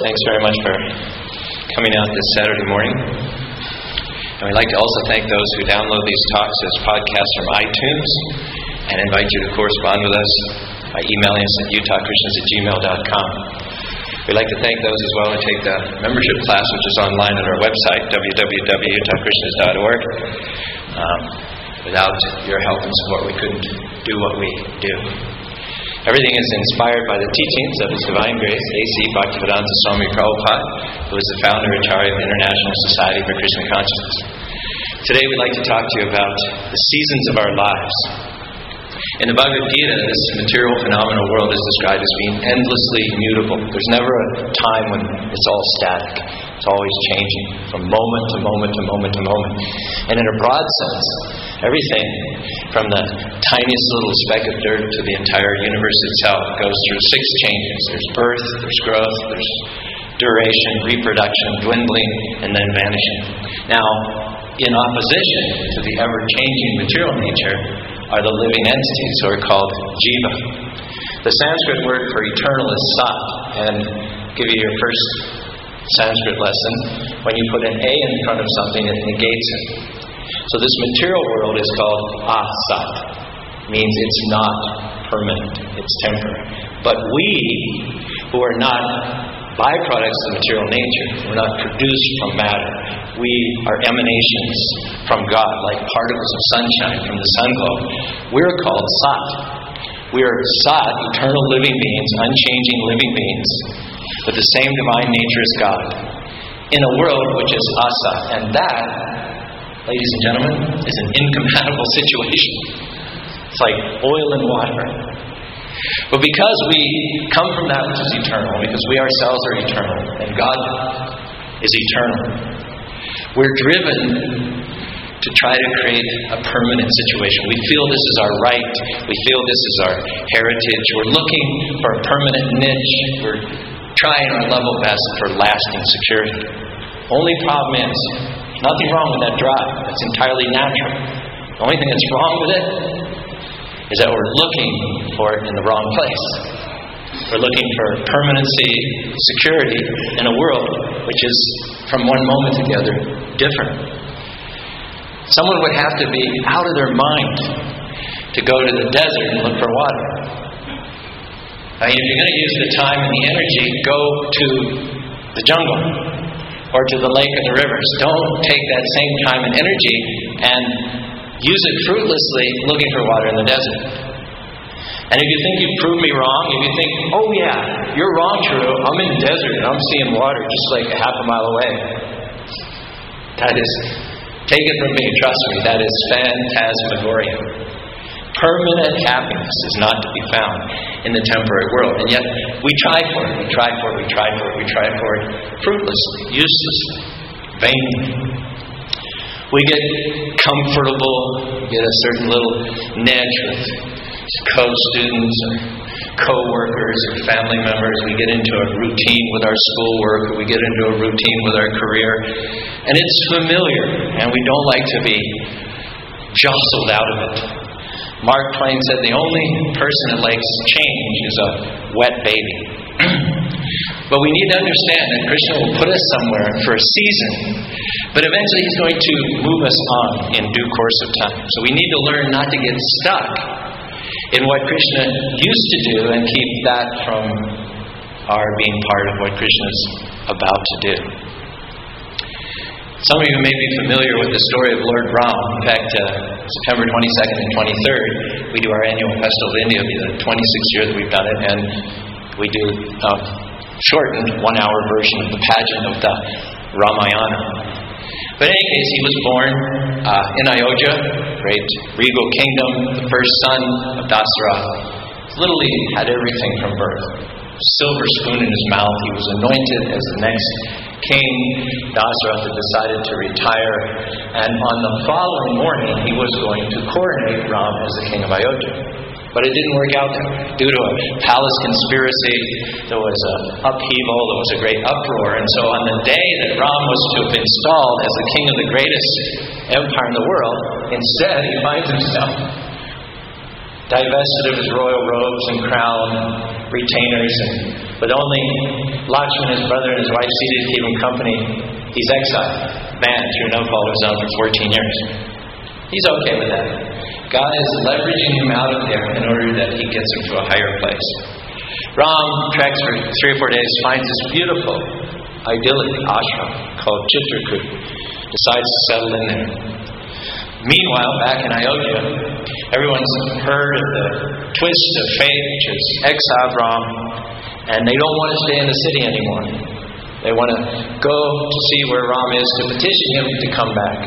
Thanks very much for coming out this Saturday morning. And we'd like to also thank those who download these talks as podcasts from iTunes and invite you to correspond with us by emailing us at utahkrishnas at gmail.com. We'd like to thank those as well who take the membership class, which is online at our website, www.utahkrishnas.org. Um, without your help and support, we couldn't do what we do. Everything is inspired by the teachings of His Divine Grace, A.C. Bhaktivedanta Swami Prabhupada, who is the founder and Acharya of the International Society for Krishna Consciousness. Today we'd like to talk to you about the seasons of our lives. In the Bhagavad Gita, this material phenomenal world is described as being endlessly mutable. There's never a time when it's all static. It's always changing from moment to moment to moment to moment. And in a broad sense, everything from the tiniest little speck of dirt to the entire universe itself goes through six changes there's birth, there's growth, there's duration, reproduction, dwindling, and then vanishing. Now, in opposition to the ever changing material nature are the living entities who are called jiva. The Sanskrit word for eternal is sat, and give you your first Sanskrit lesson. When you put an A in front of something, it negates it. So this material world is called asat, means it's not permanent, it's temporary. But we, who are not byproducts of material nature, we're not produced from matter. We are emanations from God, like particles of sunshine from the sun globe. We're called sat. We are sat, eternal living beings, unchanging living beings, with the same divine nature as God, in a world which is asat. And that ladies and gentlemen, is an incompatible situation. It's like oil and water. But because we come from that which is eternal, because we ourselves are eternal, and God is eternal, we're driven to try to create a permanent situation. We feel this is our right. We feel this is our heritage. We're looking for a permanent niche. We're trying our level best for lasting security. Only problem is, Nothing wrong with that drive. That's entirely natural. The only thing that's wrong with it is that we're looking for it in the wrong place. We're looking for permanency, security in a world which is, from one moment to the other, different. Someone would have to be out of their mind to go to the desert and look for water. I mean, if you're going to use the time and the energy, go to the jungle or to the lake or the rivers. Don't take that same time and energy and use it fruitlessly looking for water in the desert. And if you think you've proved me wrong, if you think, oh yeah, you're wrong, True, I'm in the desert and I'm seeing water just like a half a mile away. That is, take it from me, trust me, that is phantasmagoria. Permanent happiness is not to be found in the temporary world. And yet, we try for it, we try for it, we try for it, we try for it, fruitlessly, uselessly, vainly. We get comfortable, get a certain little niche with co students or co workers or family members. We get into a routine with our schoolwork, or we get into a routine with our career. And it's familiar, and we don't like to be jostled out of it. Mark Twain said the only person that likes change is a wet baby. but we need to understand that Krishna will put us somewhere for a season, but eventually He's going to move us on in due course of time. So we need to learn not to get stuck in what Krishna used to do and keep that from our being part of what Krishna's about to do. Some of you may be familiar with the story of Lord Ram. In fact, uh, September 22nd and 23rd, we do our annual Festival of India. It'll be the 26th year that we've done it, and we do a shortened one hour version of the pageant of the Ramayana. But in any case, he was born uh, in Ayodhya, great regal kingdom, the first son of Dasarath. Literally had everything from birth. Silver spoon in his mouth. He was anointed as the next king, Dasarath decided to retire, and on the following morning he was going to coronate Ram as the king of Ayodhya. But it didn't work out due to a palace conspiracy. There was an upheaval, there was a great uproar, and so on the day that Ram was to have been installed as the king of the greatest empire in the world, instead he finds himself divested of his royal robes and crown, retainers, and With only Lakshman, his brother, and his wife Sita to keep him company, he's exiled, banned through no fault of his own for 14 years. He's okay with that. God is leveraging him out of there in order that he gets him to a higher place. Ram treks for three or four days, finds this beautiful, idyllic ashram called Chitrakoot, decides to settle in there. Meanwhile, back in Ayodhya, everyone's heard of the twist of fate, which is exiled Ram, and they don't want to stay in the city anymore. They want to go to see where Ram is to petition him to come back.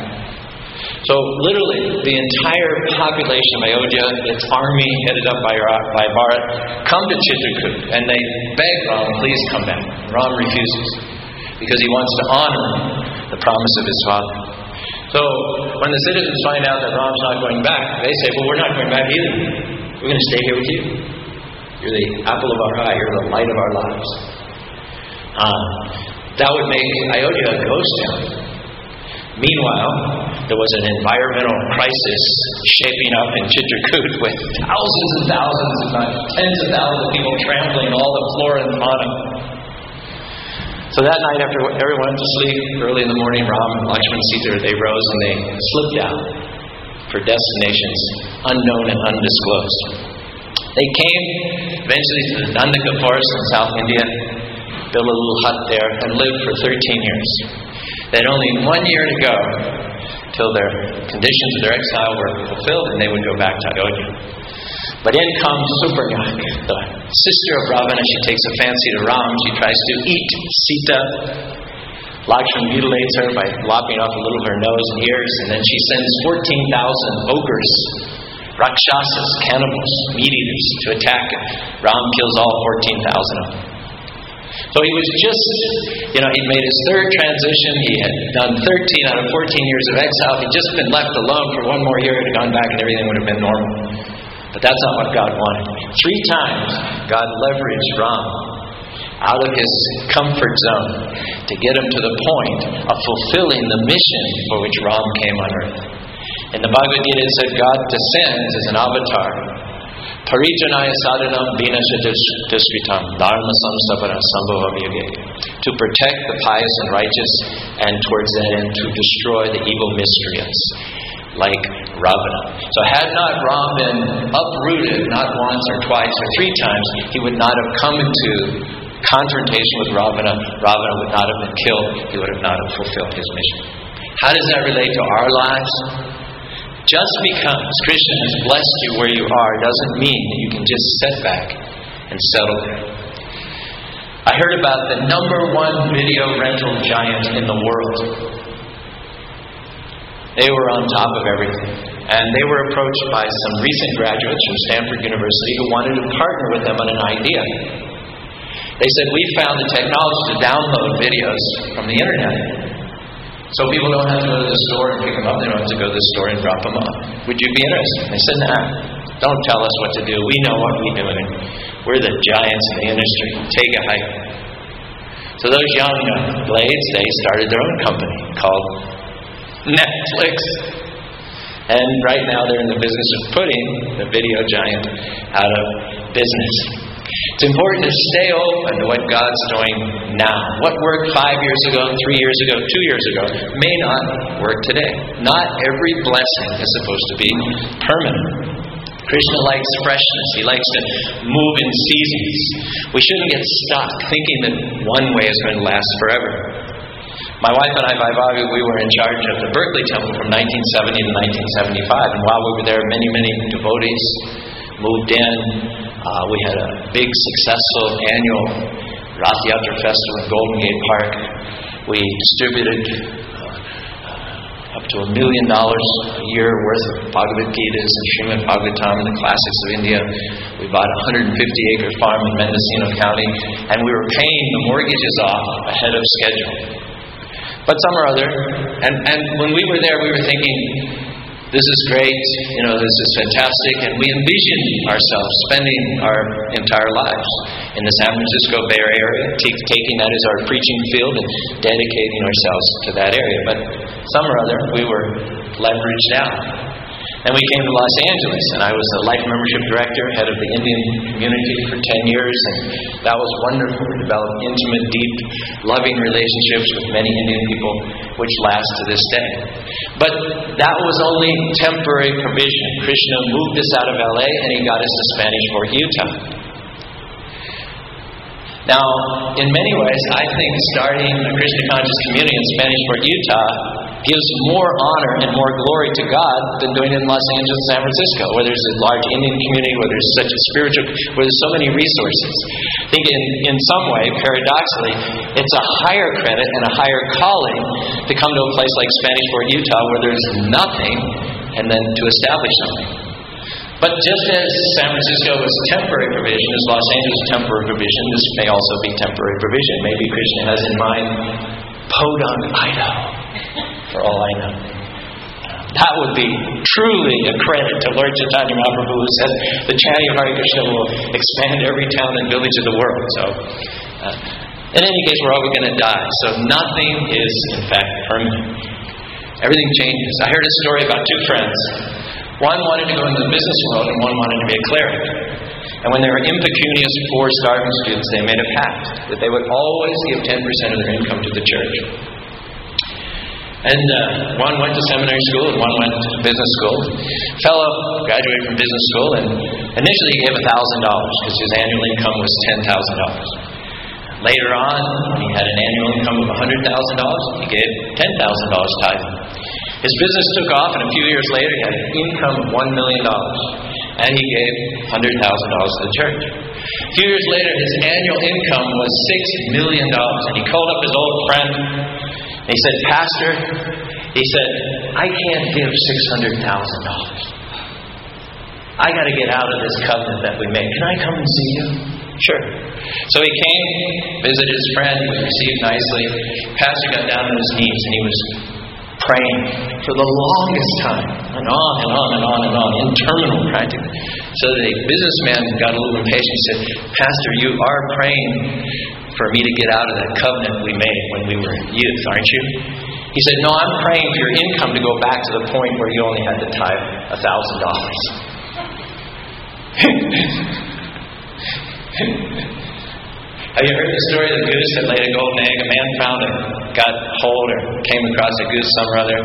So literally, the entire population of Ayodhya, its army headed up by, by Bharat, come to Chitrakoot and they beg Ram, please come back. Ram refuses because he wants to honor the promise of his father. So when the citizens find out that Ram's not going back, they say, well, we're not going back either. We're going to stay here with you. You're the apple of our eye. You're the light of our lives. Uh, that would make Ayodhya a ghost town. Meanwhile, there was an environmental crisis shaping up in Chitrakoot with thousands and thousands, if not tens of thousands of people trampling all the flora and fauna. So that night, after everyone went to sleep, early in the morning, Ram and Lakshman Sita, they rose and they slipped out for destinations unknown and undisclosed. They came eventually to the Dandaka forest in South India, built a little hut there, and lived for 13 years. They had only one year to go till their conditions of their exile were fulfilled and they would go back to Ayodhya. But in comes Suparnak, the sister of Ravana. She takes a fancy to Ram. She tries to eat Sita. Lakshman mutilates her by lopping off a little of her nose and ears, and then she sends 14,000 ogres, rakshasas, cannibals, meat eaters, to attack him. Ram kills all 14,000 of them. So he was just, you know, he'd made his third transition. He had done 13 out of 14 years of exile. He'd just been left alone for one more year. He'd gone back and everything would have been normal. But that's not what God wanted. Three times, God leveraged Ram out of his comfort zone to get him to the point of fulfilling the mission for which Ram came on earth. In the Bhagavad Gita, it said God descends as an avatar Paritranaya sadhunam vinashadishvitam dharma samsavara sambhavavyage. To protect the pious and righteous, and towards that end to destroy the evil miscreants, like Ravana. So had not Ram been uprooted, not once or twice or three times, he would not have come into confrontation with Ravana. Ravana would not have been killed. He would have not have fulfilled his mission. How does that relate to our lives? Just because Krishna has blessed you where you are doesn't mean that you can just sit back and settle there. I heard about the number one video rental giant in the world. They were on top of everything. And they were approached by some recent graduates from Stanford University who wanted to partner with them on an idea. They said, We found the technology to download videos from the internet so people don't have to go to the store and pick them up. They don't have to go to the store and drop them off. Would you be interested? They said, nah. Don't tell us what to do. We know what we're doing. We're the giants in the industry. Take a hike. So those young blades, they started their own company called Netflix. And right now they're in the business of putting the video giant out of business. It's important to stay open to what God's doing now. What worked five years ago, three years ago, two years ago may not work today. Not every blessing is supposed to be permanent. Krishna likes freshness. He likes to move in seasons. We shouldn't get stuck thinking that one way is going to last forever. My wife and I, Vaibhavi, we were in charge of the Berkeley Temple from 1970 to 1975. And while we were there, many, many devotees moved in. Uh, we had a big, successful annual Rath Yatra festival in Golden Gate Park. We distributed uh, up to a million dollars a year worth of Bhagavad Gitas and Srimad Bhagavatam and the classics of India. We bought a 150 acre farm in Mendocino County, and we were paying the mortgages off ahead of schedule. But some or other, and, and when we were there, we were thinking, this is great, you know, this is fantastic, and we envision ourselves spending our entire lives in the San Francisco Bay Area, t- taking that as our preaching field and dedicating ourselves to that area. But some or other, we were leveraged out. And we came to Los Angeles, and I was the life membership director, head of the Indian community for 10 years, and that was wonderful. We developed intimate, deep, loving relationships with many Indian people, which last to this day. But that was only temporary provision. Krishna moved us out of LA, and he got us to Spanish Fork, Utah. Now, in many ways, I think starting a Krishna conscious community in Spanish Fork, Utah gives more honor and more glory to God than doing it in Los Angeles, San Francisco, where there's a large Indian community, where there's such a spiritual, where there's so many resources. I think in, in some way, paradoxically, it's a higher credit and a higher calling to come to a place like Spanish Fork, Utah, where there's nothing, and then to establish something. But just as San Francisco was temporary provision, as Los Angeles temporary provision, this may also be temporary provision. Maybe Krishna has in mind Podunk, Idaho for all I know. That would be truly a credit to Lord Chaitanya Mahaprabhu who said the chanting of Hare Krishna will expand every town and village of the world. So, uh, in any case, we're all going to die. So nothing is, in fact, permanent. Everything changes. I heard a story about two friends. One wanted to go into the business world and one wanted to be a cleric. And when they were impecunious, poor, starving students, they made a pact that they would always give 10% of their income to the church. And uh, one went to seminary school and one went to business school. Fellow graduated from business school and initially he gave $1,000 because his annual income was $10,000. Later on, he had an annual income of $100,000, he gave $10,000 tithing. His business took off, and a few years later, he had an income of $1 million, and he gave $100,000 to the church. A few years later, his annual income was $6 million, and he called up his old friend he said, Pastor, he said, I can't give $600,000. I got to get out of this covenant that we made. Can I come and see you? Sure. So he came, visited his friend, was received nicely. Pastor got down on his knees and he was praying for the longest time, and on and on and on and on, interminable practically. So the businessman got a little impatient. He said, Pastor, you are praying for me to get out of that covenant we made when we were youth, aren't you? He said, No, I'm praying for your income to go back to the point where you only had to tithe a thousand dollars. Have you heard the story of the goose that laid a golden egg? A man found it, got hold or came across a goose or other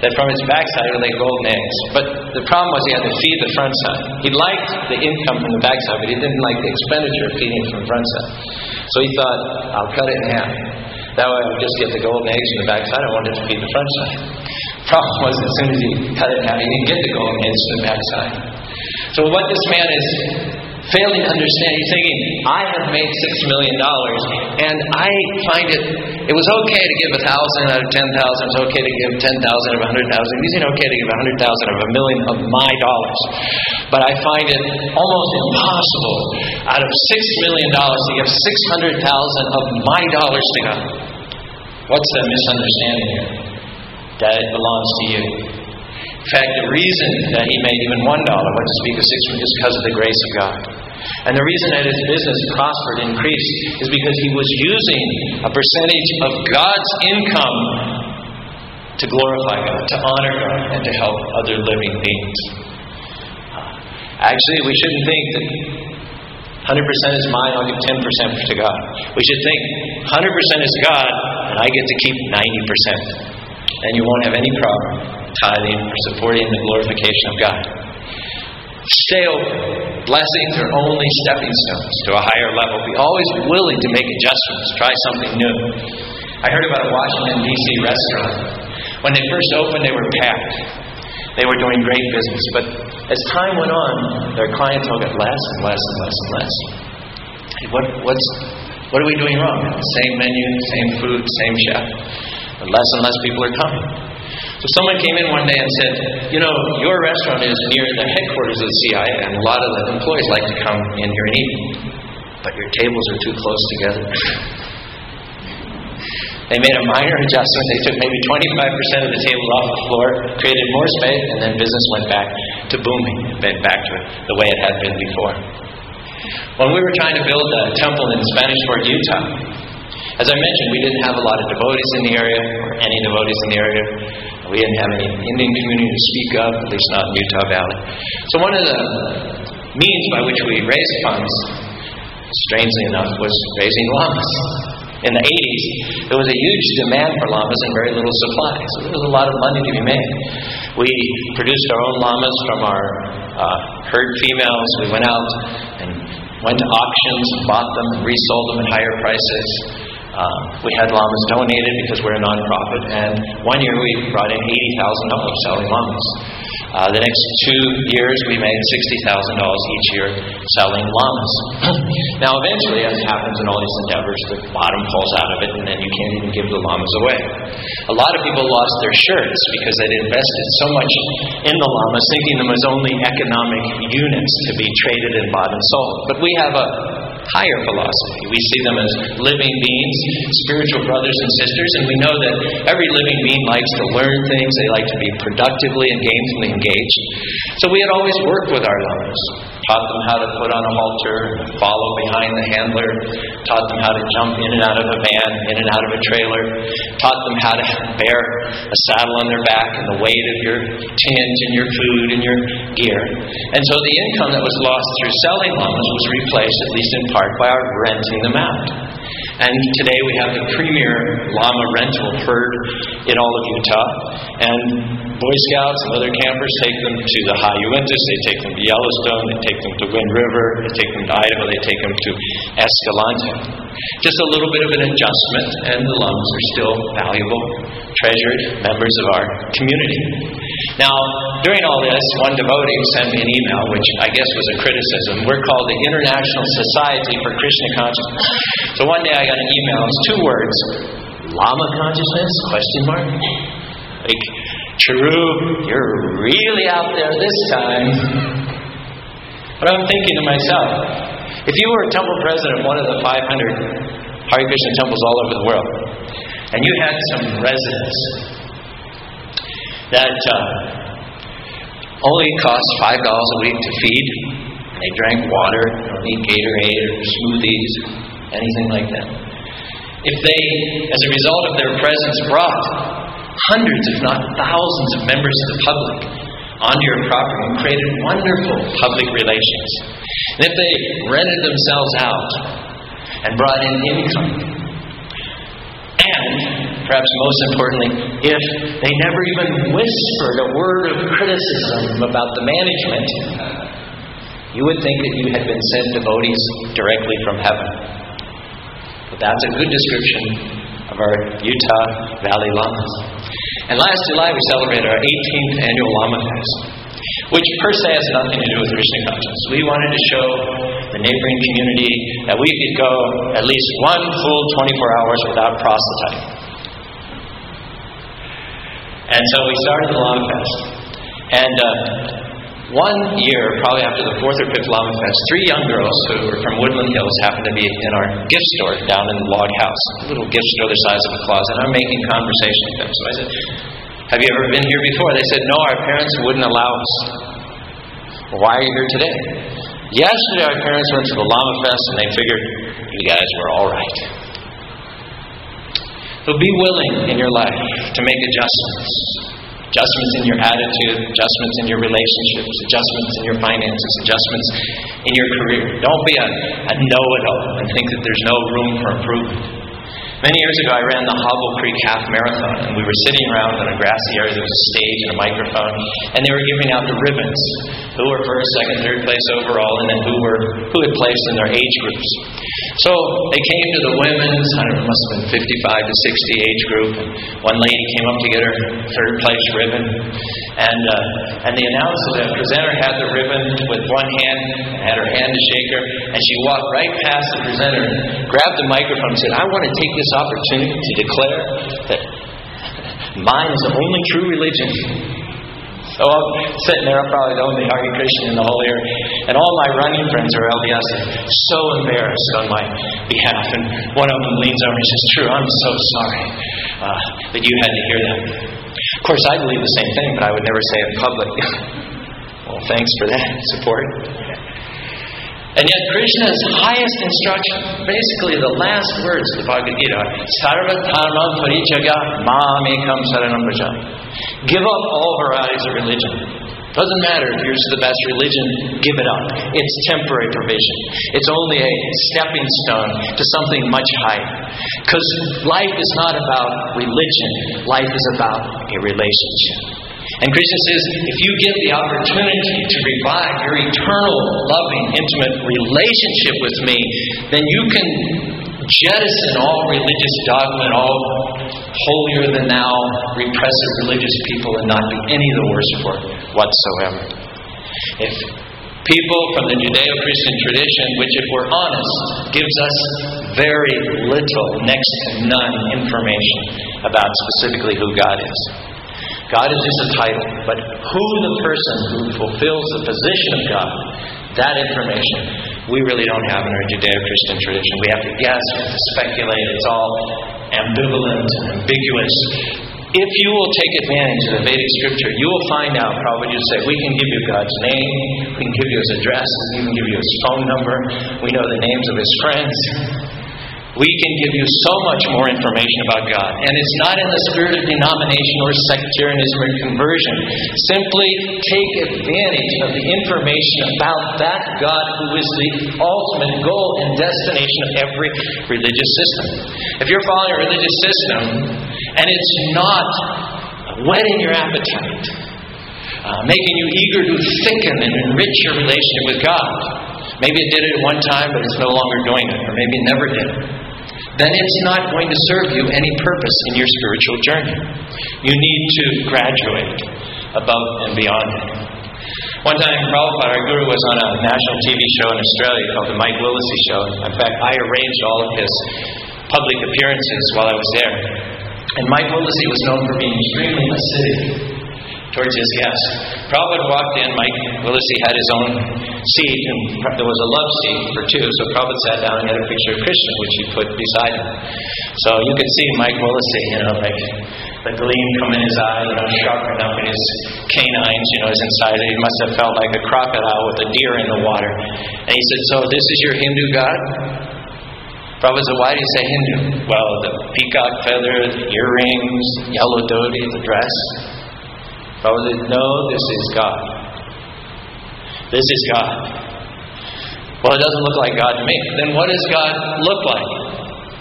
that from its backside would lay golden eggs. But the problem was he had to feed the front side. He liked the income from the backside, but he didn't like the expenditure of feeding from the front side. So he thought, I'll cut it in half. That way I would just get the golden eggs from the backside. I wanted to feed the front side. Problem was, as soon as he cut it in half, he didn't get the golden eggs from the backside. So what this man is failing to understand. He's thinking, I have made six million dollars, and I find it it was okay to give a thousand out of ten thousand, it's okay to give ten thousand of a hundred thousand. It isn't okay to give a hundred thousand of a million of my dollars. But I find it almost impossible out of six million dollars to give six hundred thousand of my dollars to God. What's the misunderstanding here? That it belongs to you. In fact, the reason that he made even one dollar, what to speak of six, is because of the grace of God. And the reason that his business prospered, increased, is because he was using a percentage of God's income to glorify God, to honor God, and to help other living beings. Actually, we shouldn't think that 100% is mine, I'll give 10% to God. We should think 100% is God, and I get to keep 90%. And you won't have any problem tithing or supporting the glorification of God. Stay open. Blessings are only stepping stones to a higher level. Be always willing to make adjustments, try something new. I heard about a Washington, D.C. restaurant. When they first opened, they were packed. They were doing great business. But as time went on, their clientele got less and less and less and less. What, what's, what are we doing wrong? Same menu, same food, same chef. But less and less people are coming. So someone came in one day and said, You know, your restaurant is near the headquarters of the CIA, and a lot of the employees like to come in here and eat. But your tables are too close together. they made a minor adjustment. They took maybe 25% of the tables off the floor, created more space, and then business went back to booming, back to the way it had been before. When we were trying to build a temple in Spanish Fork, Utah, as I mentioned, we didn't have a lot of devotees in the area, or any devotees in the area. We didn't have any Indian community to speak of, at least not in Utah Valley. So one of the means by which we raised funds, strangely enough, was raising llamas. In the 80s, there was a huge demand for llamas and very little supply, so there was a lot of money to be made. We produced our own llamas from our uh, herd females. We went out and went to auctions, bought them, and resold them at higher prices. Uh, we had llamas donated because we're a nonprofit, and one year we brought in $80,000 selling llamas. Uh, the next two years, we made $60,000 each year selling llamas. now, eventually, as happens in all these endeavors, the bottom falls out of it, and then you can't even give the llamas away. A lot of people lost their shirts because they'd invested so much in the llamas, thinking them as only economic units to be traded and bought and sold. But we have a higher philosophy. We see them as living beings, spiritual brothers and sisters, and we know that every living being likes to learn things, they like to be productively and gainfully engaged. So we had always worked with our llamas taught them how to put on a halter, follow behind the handler, taught them how to jump in and out of a van, in and out of a trailer, taught them how to bear a saddle on their back and the weight of your tins and your food and your gear. And so the income that was lost through selling llamas was replaced, at least in part, by our renting them out. And today we have the premier llama rental herd in all of Utah. And Boy Scouts and other campers take them to the high Uintas, they take them to Yellowstone, they take them to Wind River, they take them to Idaho, they take them to Escalante. Just a little bit of an adjustment, and the llamas are still valuable, treasured members of our community. Now, during all this, one devotee sent me an email, which I guess was a criticism. We're called the International Society for Krishna Consciousness. So one day I got an email, it's two words, Llama consciousness? Question mark. Like, True, you're really out there this time. But I'm thinking to myself, if you were a temple president of one of the 500 Hare Krishna temples all over the world, and you had some residents that uh, only cost $5 a week to feed, they drank water, they don't need Gatorade or smoothies, anything like that. If they, as a result of their presence, brought hundreds, if not thousands, of members of the public onto your property and created wonderful public relations. And if they rented themselves out and brought in income, and perhaps most importantly, if they never even whispered a word of criticism about the management, you would think that you had been sent devotees directly from heaven. But that's a good description of our Utah Valley Llamas. And last July, we celebrated our 18th annual Llama Fest, which per se has nothing to do with Krishna consciousness. We wanted to show the neighboring community that we could go at least one full 24 hours without proselytizing. And so we started the Llama Fest. And uh, one year, probably after the fourth or fifth Llama Fest, three young girls who were from Woodland Hills happened to be in our gift store down in the log house, a little gift store the size of a closet. I'm making conversation with them. So I said, Have you ever been here before? They said, No, our parents wouldn't allow us. Well, why are you here today? Yesterday, our parents went to the Llama Fest and they figured you guys were all right. So be willing in your life to make adjustments adjustments in your attitude, adjustments in your relationships, adjustments in your finances, adjustments in your career. Don't be a, a know it all and think that there's no room for improvement. Many years ago, I ran the Hobble Creek Half Marathon, and we were sitting around in a grassy area. There was a stage and a microphone, and they were giving out the ribbons who were first, second, third place overall, and then who were who had placed in their age groups. So they came to the women's, I don't know, must have been 55 to 60 age group. And one lady came up to get her third place ribbon, and uh, and the announcer, the presenter, had the ribbon with one hand, and had her hand to shake her, and she walked right past the presenter, grabbed the microphone, and said, "I want to take this opportunity to declare that mine is the only true religion. So I'm sitting there, I'm probably the only Hare Krishna in the whole area. And all my running friends are LDS so embarrassed on my behalf. And one of them leans over and says, True, I'm so sorry uh, that you had to hear that. Of course, I believe the same thing, but I would never say it in public. well, thanks for that support. And yet, Krishna's highest instruction, basically the last words of the Bhagavad Gita, Sarva Dharma Parityajya Mamekam Saranam Braja. Give up all varieties of religion. Doesn't matter if yours is the best religion, give it up. It's temporary provision. It's only a stepping stone to something much higher. Because life is not about religion, life is about a relationship. And Krishna says, if you get the opportunity to revive your eternal, loving, intimate relationship with me, then you can jettison all religious dogma and all holier than thou, repressive religious people and not be any the worse for it whatsoever. If people from the Judeo Christian tradition, which, if we're honest, gives us very little, next to none, information about specifically who God is. God is just a title, but who the person who fulfills the position of God, that information, we really don't have in our Judeo Christian tradition. We have to guess, we have to speculate. It's all ambivalent and ambiguous. If you will take advantage of the Vedic scripture, you will find out, probably you say, we can give you God's name, we can give you his address, we can give you his phone number, we know the names of his friends we can give you so much more information about God. And it's not in the spirit of denomination or sectarianism or conversion. Simply take advantage of the information about that God who is the ultimate goal and destination of every religious system. If you're following a religious system and it's not whetting your appetite, uh, making you eager to thicken and enrich your relationship with God, maybe it did it at one time, but it's no longer doing it, or maybe it never did then it's not going to serve you any purpose in your spiritual journey. You need to graduate above and beyond it. One time, Prabhupada, our guru, was on a national TV show in Australia called The Mike Willesee Show. In fact, I arranged all of his public appearances while I was there. And Mike Willesee was known for being extremely acidic towards his guests. Prabhupada walked in, Mike Willesee had his own seat, and there was a love seat for two, so Prabhupada sat down and had a picture of Krishna, which he put beside him. So you could see Mike Willesee, you know, like the gleam come in his eye, you know, sharpen up in his canines, you know, his inside. He must have felt like a crocodile with a deer in the water. And he said, So this is your Hindu God? Prabhupada said, Why do you say Hindu? Well, the peacock feather, the earrings, yellow dhoti, the dress. Said, No, this is God. This is God. Well, it doesn't look like God to me. Then what does God look like?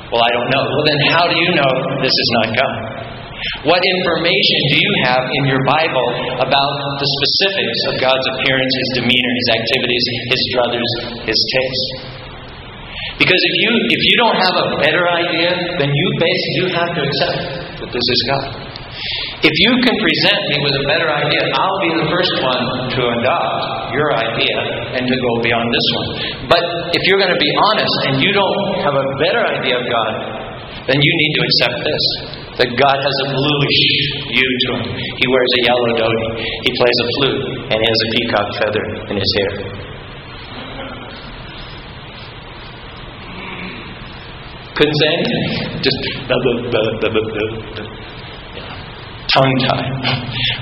Well, I don't know. Well, then how do you know this is not God? What information do you have in your Bible about the specifics of God's appearance, His demeanor, His activities, His druthers, His taste? Because if you if you don't have a better idea, then you basically do have to accept that this is God. If you can present me with a better idea, I'll be the first one to adopt your idea and to go beyond this one. But if you're going to be honest and you don't have a better idea of God, then you need to accept this that God has a bluish hue to him. He wears a yellow dhoti, he plays a flute, and he has a peacock feather in his hair. Couldn't say anything. Just tongue tied.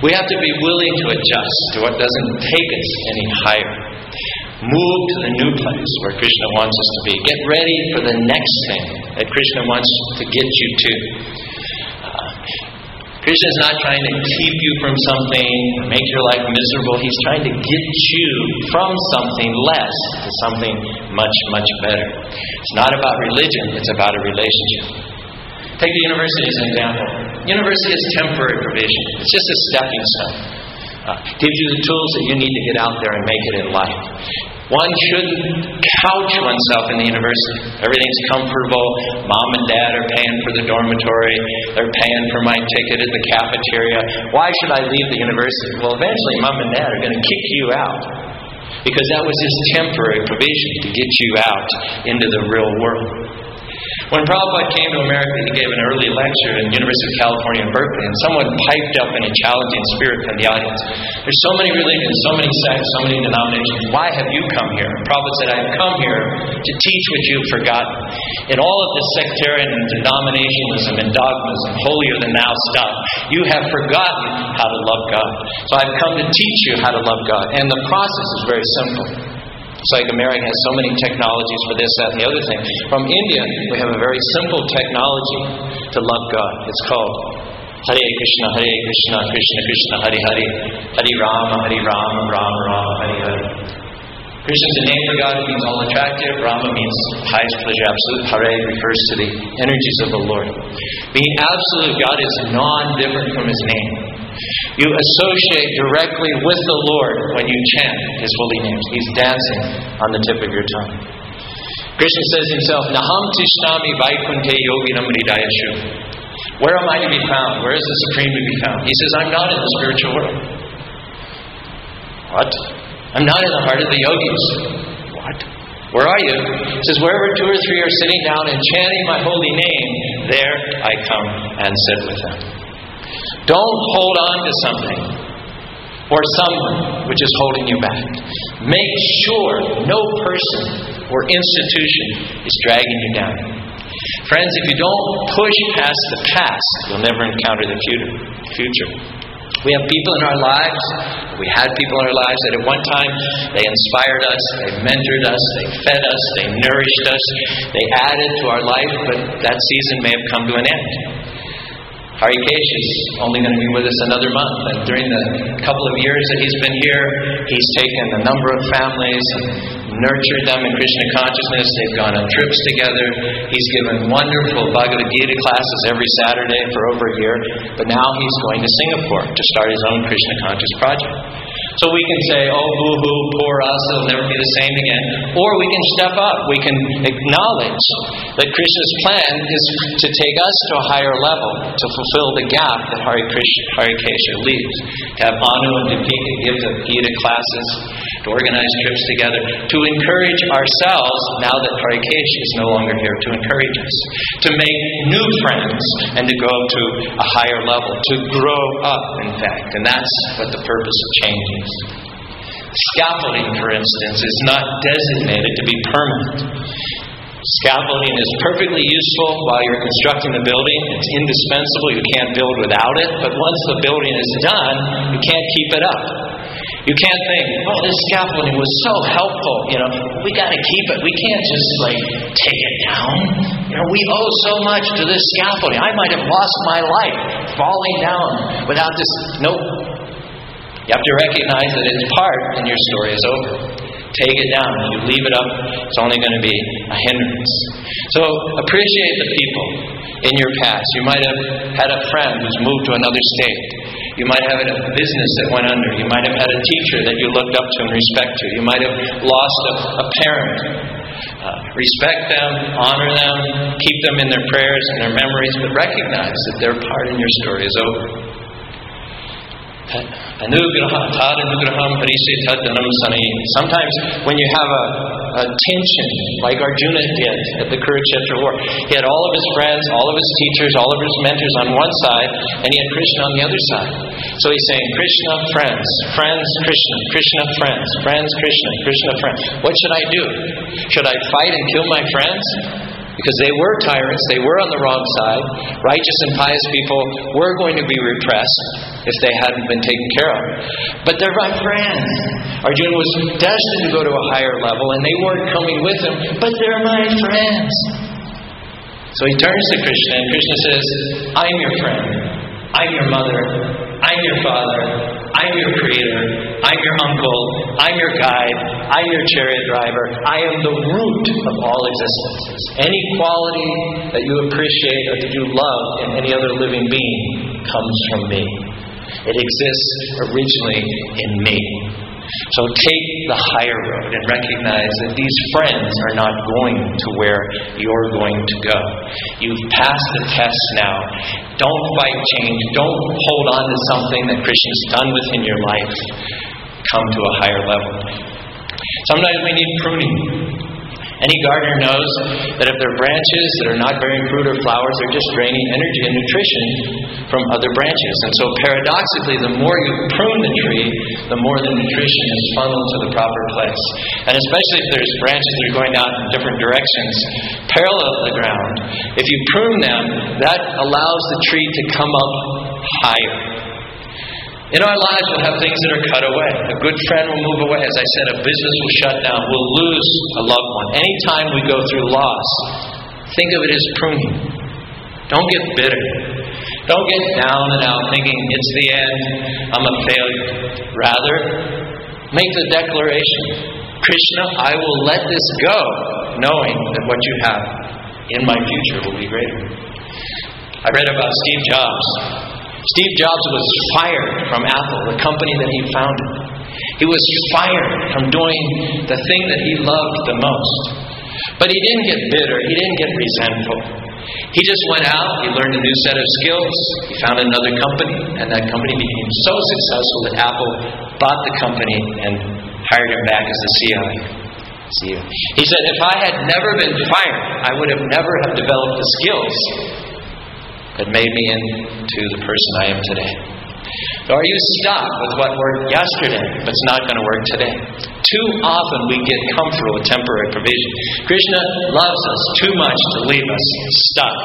We have to be willing to adjust to what doesn't take us any higher. Move to the new place where Krishna wants us to be. Get ready for the next thing that Krishna wants to get you to. Uh, Krishna is not trying to keep you from something, make your life miserable. He's trying to get you from something less to something much, much better. It's not about religion, it's about a relationship. Take the university as an example. University is temporary provision. It's just a stepping stone. Uh, gives you the tools that you need to get out there and make it in life. One shouldn't couch oneself in the university. Everything's comfortable. Mom and dad are paying for the dormitory. They're paying for my ticket at the cafeteria. Why should I leave the university? Well, eventually, mom and dad are going to kick you out because that was his temporary provision to get you out into the real world. When Prabhupada came to America, he gave an early lecture in the University of California in Berkeley, and someone piped up in a challenging spirit from the audience. There's so many religions, so many sects, so many denominations. Why have you come here? Prabhupada said, I've come here to teach what you've forgotten. In all of this sectarian and denominationism and dogmas and holier than thou stuff, you have forgotten how to love God. So I've come to teach you how to love God. And the process is very simple. America has so many technologies for this, that, and the other thing. From India, we have a very simple technology to love God. It's called Hare Krishna, Hare Krishna, Krishna Krishna, Hare Hare, Hare Rama, Hare Rama, Rama Rama, Hare Hare. Krishna is a name for God. It means all attractive. Rama means highest pleasure, absolute. Hare refers to the energies of the Lord. Being absolute God is non-different from His name. You associate directly with the Lord when you chant His holy names. He's dancing on the tip of your tongue. Krishna says himself, Naham Tishthami Vaikunte Yoginam Hridayeshu. Where am I to be found? Where is the Supreme to be found? He says, I'm not in the spiritual world. What? I'm not in the heart of the yogis. What? Where are you? He says, Wherever two or three are sitting down and chanting my holy name, there I come and sit with them. Don't hold on to something or someone which is holding you back. Make sure no person or institution is dragging you down. Friends, if you don't push past the past, you'll never encounter the future. We have people in our lives, we had people in our lives that at one time they inspired us, they mentored us, they fed us, they nourished us, they added to our life, but that season may have come to an end. Harikesh is only going to be with us another month, and during the couple of years that he's been here, he's taken a number of families and nurtured them in Krishna consciousness. They've gone on trips together. He's given wonderful Bhagavad Gita classes every Saturday for over a year. But now he's going to Singapore to start his own Krishna conscious project. So we can say, oh, boo hoo, poor us, it'll never be the same again. Or we can step up. We can acknowledge that Krishna's plan is to take us to a higher level, to fulfill the gap that Hare Krishna, Harikesha leaves. To have Anu and Deepika give the Gita classes, to organize trips together, to encourage ourselves now that Harikesha is no longer here, to encourage us, to make new friends and to go to a higher level, to grow up, in fact. And that's what the purpose of change is. Scaffolding, for instance, is not designated to be permanent. Scaffolding is perfectly useful while you're constructing the building. It's indispensable. You can't build without it. But once the building is done, you can't keep it up. You can't think, oh, this scaffolding was so helpful. You know, we got to keep it. We can't just like take it down. You know, we owe so much to this scaffolding. I might have lost my life falling down without this. Nope. You have to recognize that its part and your story is over. Take it down. You leave it up, it's only going to be a hindrance. So appreciate the people in your past. You might have had a friend who's moved to another state. You might have had a business that went under. You might have had a teacher that you looked up to and respect to. You might have lost a, a parent. Uh, respect them, honor them, keep them in their prayers and their memories, but recognize that their part in your story is over. Sometimes when you have a, a tension, like Arjuna did at the Kurukshetra war, he had all of his friends, all of his teachers, all of his mentors on one side, and he had Krishna on the other side. So he's saying, Krishna, friends, friends, Krishna, Krishna, friends, friends, Krishna, Krishna, friends. What should I do? Should I fight and kill my friends? Because they were tyrants, they were on the wrong side. Righteous and pious people were going to be repressed if they hadn't been taken care of. But they're my friends. Arjuna was destined to go to a higher level, and they weren't coming with him, but they're my friends. So he turns to Krishna, and Krishna says, I'm your friend. I'm your mother. I'm your father. I'm your creator. I'm your uncle. I'm your guide. I'm your chariot driver. I am the root of all existence. Any quality that you appreciate or that you love in any other living being comes from me. It exists originally in me. So take the higher road and recognize that these friends are not going to where you're going to go. You've passed the test now. Don't fight change. Don't hold on to something that Krishna's done within your life. Come to a higher level. Sometimes we need pruning. Any gardener knows that if there are branches that are not bearing fruit or flowers, they're just draining energy and nutrition from other branches. And so, paradoxically, the more you prune the tree, the more the nutrition is funneled to the proper place. And especially if there's branches that are going out in different directions, parallel to the ground, if you prune them, that allows the tree to come up higher. In our lives, we'll have things that are cut away. A good friend will move away. As I said, a business will shut down. We'll lose a loved one. Anytime we go through loss, think of it as pruning. Don't get bitter. Don't get down and out thinking it's the end, I'm a failure. Rather, make the declaration Krishna, I will let this go, knowing that what you have in my future will be greater. I read about Steve Jobs. Steve Jobs was fired from Apple, the company that he founded. He was fired from doing the thing that he loved the most. But he didn't get bitter, he didn't get resentful. He just went out, he learned a new set of skills, he found another company, and that company became so successful that Apple bought the company and hired him back as the CEO. He said, If I had never been fired, I would have never have developed the skills that made me into the person I am today. Or are you stuck with what worked yesterday but it's not going to work today? Too often we get comfortable with temporary provision. Krishna loves us too much to leave us stuck.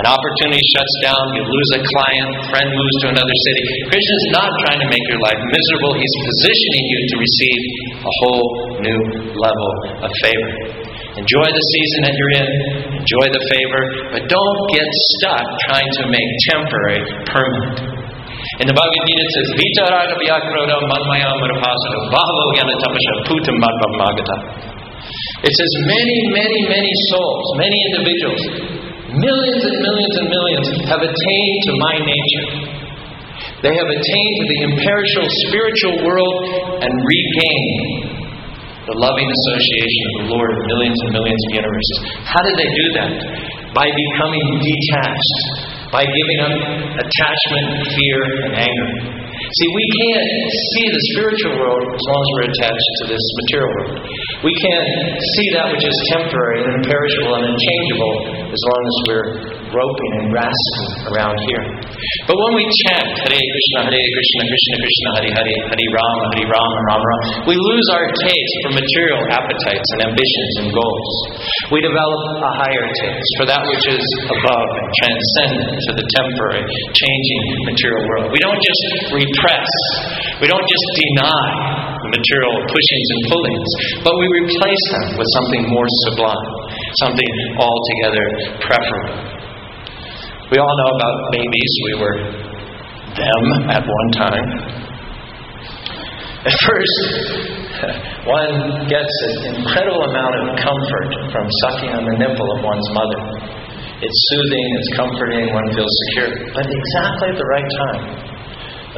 An opportunity shuts down, you lose a client, friend moves to another city. Krishna is not trying to make your life miserable, he's positioning you to receive a whole new level of favor. Enjoy the season that you're in, enjoy the favor, but don't get stuck trying to make temporary permanent. In the Bhagavad Gita it says, Vita raga vyakroda manmaya marapasana bhavo gyana tapasha putam magata. It says many, many, many souls, many individuals, millions and millions and millions have attained to my nature. They have attained to the imperishable spiritual world and regained the loving association of the Lord of millions and millions of universes. How did they do that? By becoming detached by giving up attachment, fear, and anger. See, we can't see the spiritual world as long as we're attached to this material world. We can't see that which is temporary and imperishable and unchangeable as long as we're groping and grasping around here. But when we chant Hare Krishna, Hare Krishna, Krishna Krishna, Hare Hare, Hare Rama, Hare Rama, Rama Rama, we lose our taste for material appetites and ambitions and goals. We develop a higher taste for that which is above and transcendent to the temporary, changing material world. We don't just repress, we don't just deny material pushings and pullings, but we replace them with something more sublime, something altogether preferable. We all know about babies. We were them at one time. At first, one gets an incredible amount of comfort from sucking on the nipple of one's mother. It's soothing, it's comforting, one feels secure. But exactly at the right time,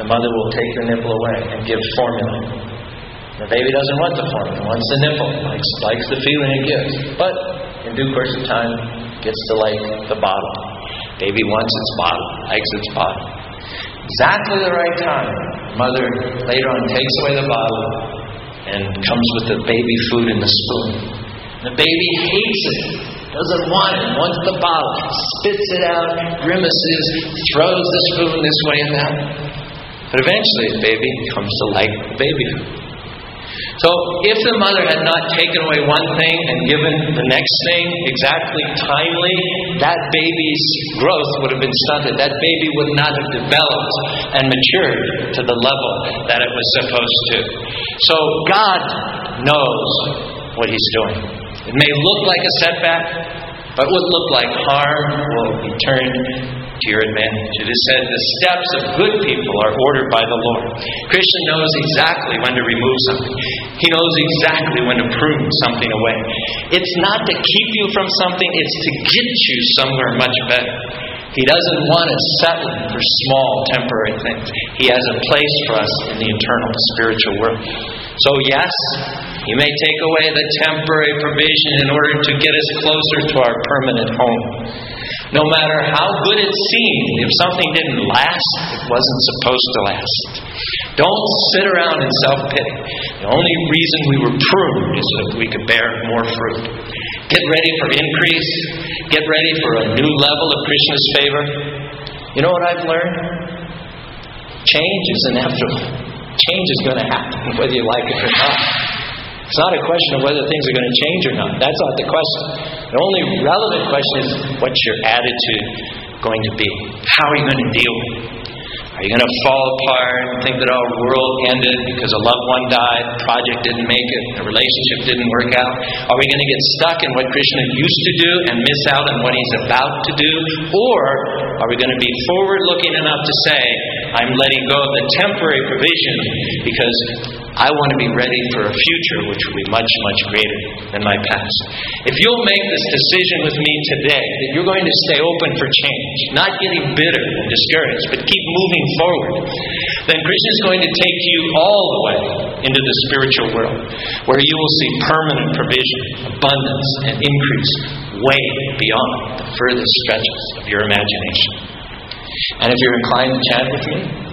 the mother will take the nipple away and give formula. The baby doesn't want the formula, wants the nipple, likes, likes the feeling it gives. But in due course of time, gets to like the bottle. Baby wants its bottle, likes its bottle. Exactly the right time, mother later on takes away the bottle and comes with the baby food in the spoon. The baby hates it, doesn't want it, wants the bottle, spits it out, grimaces, throws the spoon this way and that. But eventually, the baby comes to like the baby food. So, if the mother had not taken away one thing and given the next thing exactly timely, that baby's growth would have been stunted. That baby would not have developed and matured to the level that it was supposed to. So, God knows what He's doing. It may look like a setback, but what looked like harm will be turned to your advantage. It is said, The steps of good people are ordered by the Lord. Krishna knows exactly when to remove something, he knows exactly when to prune something away. It's not to keep you from something, it's to get you somewhere much better. He doesn't want us settling for small temporary things. He has a place for us in the eternal spiritual world. So, yes, He may take away the temporary provision in order to get us closer to our permanent home. No matter how good it seemed, if something didn't last, it wasn't supposed to last. Don't sit around in self pity. The only reason we were pruned is so that we could bear more fruit. Get ready for increase. Get ready for a new level of Krishna's favor. You know what I've learned? Change is inevitable. Change is going to happen, whether you like it or not. It's not a question of whether things are going to change or not. That's not the question. The only relevant question is what's your attitude going to be? How are you going to deal? Are you going to fall apart and think that our world ended because a loved one died, a project didn't make it, a relationship didn't work out? Are we going to get stuck in what Krishna used to do and miss out on what he's about to do? Or are we going to be forward looking enough to say, I'm letting go of the temporary provision because I want to be ready for a future which will be much, much greater than my past. If you'll make this decision with me today that you're going to stay open for change, not getting bitter and discouraged, but keep moving forward, then Krishna is going to take you all the way into the spiritual world where you will see permanent provision, abundance, and increase way beyond the furthest stretches of your imagination. And if you're inclined to chant with me,